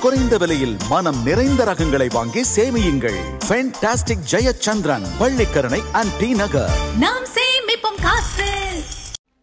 குறைந்த விலையில் மனம் நிறைந்த ரகங்களை வாங்கி சேமியுங்கள். Fantastic Jayachandran Pallikaranai and D Nagar நாம்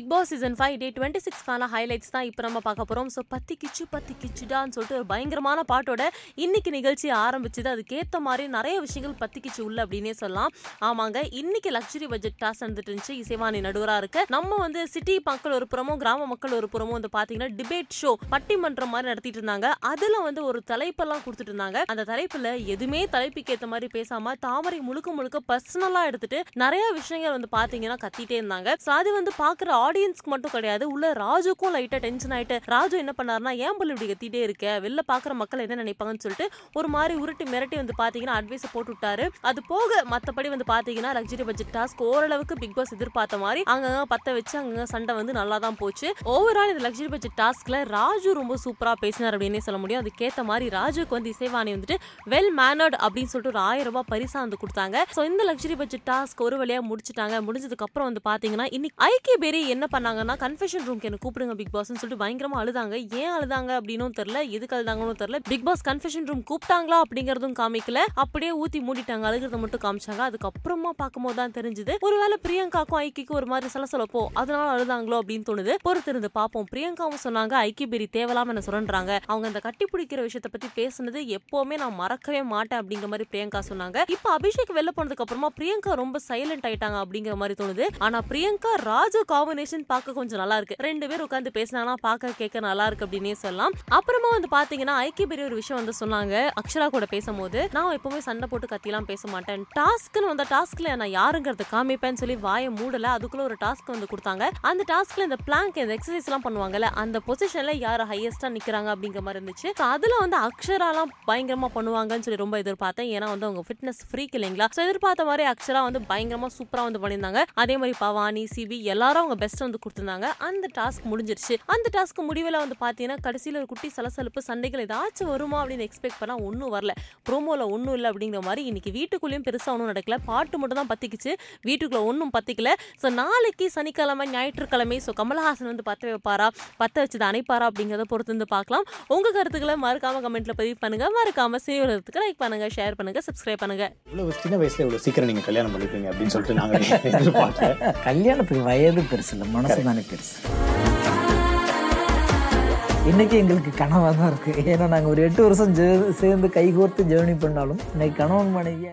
Bigg Boss season five day twenty சிக்ஸ்க்கான highlights தான் இப்போ நம்ம பார்க்க போகிறோம் ஸோ பத்தி கிச்சு பத்தி கிச்சுடான்னு சொல்லிட்டு ஒரு பயங்கரமான பாட்டோட இன்னைக்கு நிகழ்ச்சி ஆரம்பிச்சது. அதுக்கேற்ற மாதிரி நிறைய விஷயங்கள் பத்தி கிச்சு உள்ள அப்படின்னே சொல்லலாம். ஆமாங்க இன்னைக்கு லக்ஸுரி பட்ஜெட் டாஸ் நடந்துட்டு இருந்துச்சு. இசைவாணி நடுவராக இருக்கு நம்ம வந்து சிட்டி மக்கள் ஒரு புறமும் கிராம மக்கள் ஒரு புறமும் வந்து பார்த்தீங்கன்னா டிபேட் ஷோ பட்டிமன்றம் மாதிரி நடத்திட்டு இருந்தாங்க. அதில் வந்து ஒரு தலைப்பெல்லாம் கொடுத்துட்டு இருந்தாங்க. அந்த தலைப்பில் எதுவுமே தலைப்புக்கு ஏற்ற மாதிரி பேசாம தாமரை முழுக்க முழுக்க பர்சனலாக எடுத்துட்டு நிறைய விஷயங்கள் வந்து பார்த்தீங்கன்னா கத்திட்டே இருந்தாங்க. ஸோ அது வந்து பார்க்குற ஆடியன்ஸ்க்கு மட்டும் கிடையாது உள்ள ராஜுக்கும் லைட்டாக டென்ஷன் ஆயிட்டு ராஜு என்ன பண்ணாருன்னா ஏன் புள்ள இப்படி கத்திட்டே இருக்க? வெளில பார்க்குற மக்கள் என்ன நினைப்பாங்கன்னு சொல்லிட்டு ஒரு மாதிரி உருட்டி மிரட்டி வந்து பார்த்தீங்கன்னா அட்வைஸை போட்டு விட்டாரு அது போக மற்றபடி வந்து பார்த்தீங்கன்னா லக்ஸரி பட்ஜெட் டாஸ்க் ஓரளவுக்கு பிக் பாஸ் எதிர்பார்த்த மாதிரி அங்கங்க பத்த வச்சு அங்கங்க சண்டை வந்து நல்லா தான் போச்சு. ஓவரால் இந்த லக்ஸரி பட்ஜெட் டாஸ்க்ல ராஜு ரொம்ப சூப்பராக பேசினார் அப்படின்னே சொல்ல முடியும். அதுக்கேற்ற மாதிரி ராஜுக்கு வந்து இசைவாணி வந்துட்டு வெல் மேனர்ட் அப்படின்னு சொல்லிட்டு ஒரு ஆயிரம் ரூபாய் பரிசா வந்து கொடுத்தாங்க. ஸோ இந்த லக்ஸரி பட்ஜெட் டாஸ்க் ஒரு வழியா முடிச்சுட்டாங்க. முடிஞ்சதுக்கு அப்புறம் வந்து பாத்தீங்கன்னா இன்னைக்கு ஐக்கிய பேரி என்ன பண்ணாங்கன்னா கன்ஃபெஷன் ரூம்க்கு என்ன கூப்பிடுங்க பிக் பாஸ்னு சொல்லிட்டு பயங்கரமா அழுதாங்க. ஏன் அழுதாங்க அப்படின்னும் தெரியல. எதுக்கு அழுதாங்கன்னு தெரியல. பிக் பாஸ் கன்ஃபெஷன் ரூம் கூப்பிட்டாங்களா அப்படிங்கறதும் காமிக்கல. அப்படியே ஊத்தி மூடிட்டாங்க. அழுகிறத மட்டும் காமிச்சாங்க. அதுக்கப்புறமா பார்க்கும்போது தான் தெரிஞ்சது ஒருவேளை பிரியங்காக்கும் ஐக்கிக்கும் ஒரு மாதிரி சலசலப்போ அதனால அழுதாங்களோ அப்படின்னு தோணுது. பொறுத்திருந்து பார்ப்போம். பிரியங்காவும் சொன்னாங்க ஐக்கிய பேரி தேவலாம என்ன சொல்றாங்க அவங்க அந்த கட்டி பிடிக்கிற விஷயத்தை பத்தி பேசுனது எப்பவுமே நான் மறக்கவே மாட்டேன் அப்படிங்கிற மாதிரி பிரியங்கா சொன்னாங்க. இப்போ அபிஷேக் வெளில போனதுக்கு அப்புறமா பிரியங்கா ரொம்ப சைலண்ட் ஆயிட்டாங்க அப்படிங்கிற மாதிரி தோணுது. ஆனா பிரியங்கா ராஜு காம்பினேஷன் பார்க்க கொஞ்சம் நல்லா இருக்கு. ரெண்டு பேர் உட்காந்து பேசினாங்கன்னா பார்க்க கேட்க நல்லா இருக்கு அப்படின்னே சொல்லலாம். அப்புறமா வந்து பாத்தீங்கன்னா ஐக்கிய பெரிய ஒரு விஷயம் வந்து சொன்னாங்க. அக்ஷரா கூட பேசும்போது நான் எப்பவுமே சண்டை போட்டு கத்திலாம் பேச மாட்டேன். டாஸ்க்னு வந்த டாஸ்க்ல நான் யாருங்கிறது காமிப்பேன்னு சொல்லி வாயை மூடல. அதுக்குள்ள ஒரு டாஸ்க் வந்து கொடுத்தாங்க. அந்த டாஸ்க்ல இந்த பிளாங்க் இந்த எக்ஸசைஸ் எல்லாம் பண்ணுவாங்கல்ல அந்த பொசிஷன்ல யார் ஹையஸ்டா நிக்கிறாங்க அப்படிங்கிற மாதிரி இருந்துச்சு. அதுல வந்து அக்ஷராலாம் பயங்கரமா பண்ணுவாங்கன்னு சொல்லி ரொம்ப எதிர்பார்த்தேன். ஏன்னா வந்து அவங்க ஃபிட்னஸ் ஃப்ரீக் இல்லைங்களா? எதிர்பார்த்த மாதிரி அக்ஷரா வந்து பயங்கரமா சூப்பரா வந்து பண்ணியிருந்தாங்க. அதே மாதிரி பவானி சிபி எல்லாரும் அவங்க பெஸ்ட் வந்து கொடுத்திருந்தாங்க. அந்த டாஸ்க் முடிஞ்சிருச்சு. அந்த டாஸ்க் முடிவில் வந்து பார்த்தீங்கன்னா கடைசியில் ஒரு குட்டி சலசலப்பு சண்டைகள் ஏதாச்சும் வருமா அப்படின்னு எக்ஸ்பெக்ட் பண்ணால் ஒன்றும் வரல. ப்ரோமோவில் ஒன்றும் இல்லை அப்படிங்கிற மாதிரி இன்னைக்கு வீட்டுக்குள்ளேயும் பெருசாக ஒன்றும் நடக்கல. பாட்டு மட்டும் தான் பத்திக்குச்சு. வீட்டுக்குள்ள ஒன்றும் பத்திக்கல. ஸோ நாளைக்கு சனிக்கிழமை ஞாயிற்றுக்கிழமை ஸோ கமலஹாசன் வந்து பத்த வைப்பாரா? பத்த வச்சது அணைப்பாரா அப்படிங்கிறத பொறுத்து வந்து பார்க்கலாம் உங்க கருத்துக்களை மறக்காம கமெண்ட்ல பதிவு பண்ணுங்க. மறக்காம சேவரத்துக்கு லைக் பண்ணுங்க ஷேர் பண்ணுங்க சப்ஸ்கிரைப் பண்ணுங்க. இவ்வளவு சின்ன வயசுல இவ்வளவு சீக்கிரம் நீங்க கல்யாணம் பண்ணிப்பீங்க அப்படின்னு சொல்லிட்டு நாங்க எதிர்பார்க்கல. கல்யாணத்துக்கு வயது பெருசு இல்லை மனசு தானே பெருசு. இன்னைக்கு எங்களுக்கு கனவாக தான் இருக்கு. ஏன்னா நாங்கள் ஒரு எட்டு வருஷம் ஜே- சேர்ந்து கைகோர்த்து ஜேர்னி பண்ணாலும் இன்னைக்கு கணவன் மனைவியா